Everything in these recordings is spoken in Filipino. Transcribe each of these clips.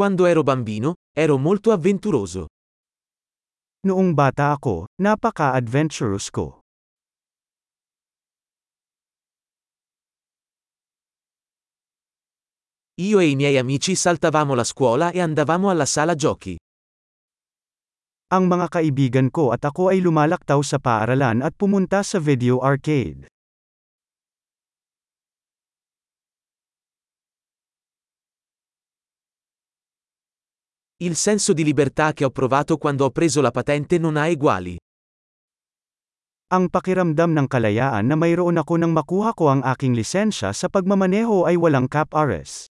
Quando ero bambino, ero molto avventuroso. Noong bata ako, napaka-adventurous ko. Io e i miei amici saltavamo la scuola e andavamo alla sala giochi. Ang mga kaibigan ko at ako ay lumalaktaw sa paaralan at pumunta sa video arcade. Il senso di libertà che ho provato quando ho preso la patente non ha eguali. Ang pakiramdam ng kalayaan na mayroon ako nang makuha ko ang aking lisensya sa pagmamaneho ay walang cap-ares.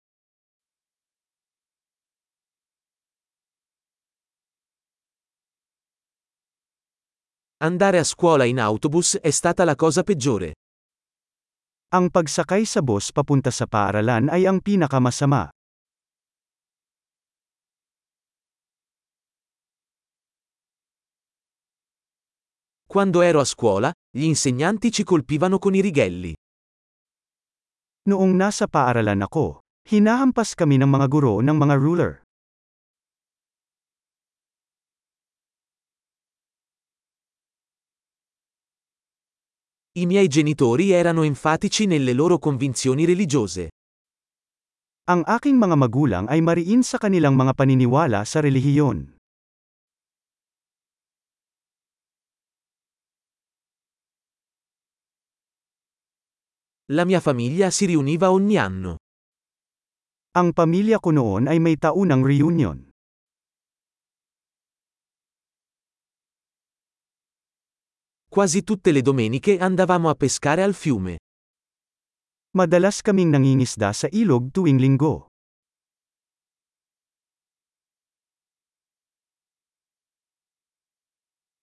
Andare a scuola in autobus è stata la cosa peggiore. Ang pagsakay sa bus papunta sa paaralan ay ang pinakamasama. Quando ero a scuola, gli insegnanti ci colpivano con i righelli. Noong nasa paaralan ako, hinahampas kami ng mga guro ng mga ruler. I miei genitori erano enfatici nelle loro convinzioni religiose. Ang aking mga magulang ay mariin sa kanilang mga paniniwala sa relihiyon. La mia famiglia si riuniva ogni anno. Ang pamilya ko noon ay may taunang reunion. Quasi tutte le domeniche andavamo a pescare al fiume. Madalas kaming nangingisda sa ilog tuwing linggo.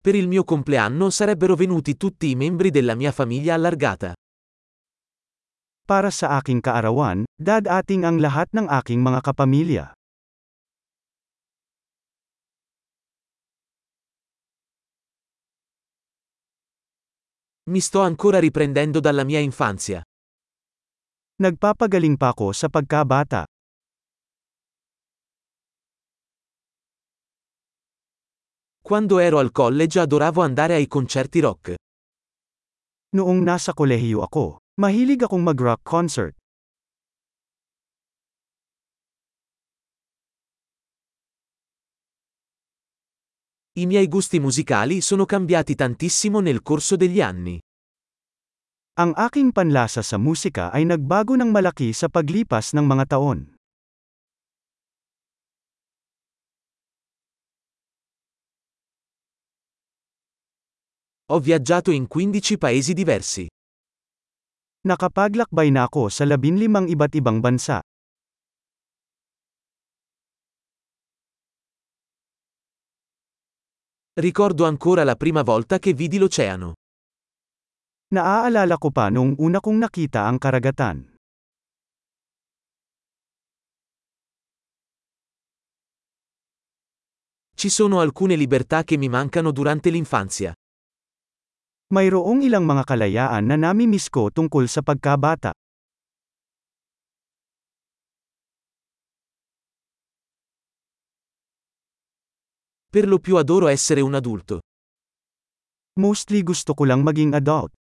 Per il mio compleanno sarebbero venuti tutti i membri della mia famiglia allargata. Para sa aking kaarawan, dadating ang lahat ng aking mga kapamilya. Mi sto ancora riprendendo dalla mia infanzia. Nagpapagaling pa ako sa pagkabata. Quando ero al college adoravo andare ai concerti rock. Noong nasa kolehiyo ako, mahilig akong mag-rock concert. I miei gusti musicali sono cambiati tantissimo nel corso degli anni. Ang aking panlasa sa musika ay nagbago ng malaki sa paglipas ng mga taon. Ho viaggiato in 15 paesi diversi. Nakapaglakbay na ako sa labinlimang iba't ibang bansa. Ricordo ancora la prima volta che vidi l'oceano. Naaalala ko pa noong una kong nakita ang karagatan. Ci sono alcune libertà che mi mancano durante l'infanzia. Mayroong ilang mga kalayaan na nami-miss ko tungkol sa pagkabata. Per lo più adoro essere un adulto. Mostly gusto ko lang maging adult.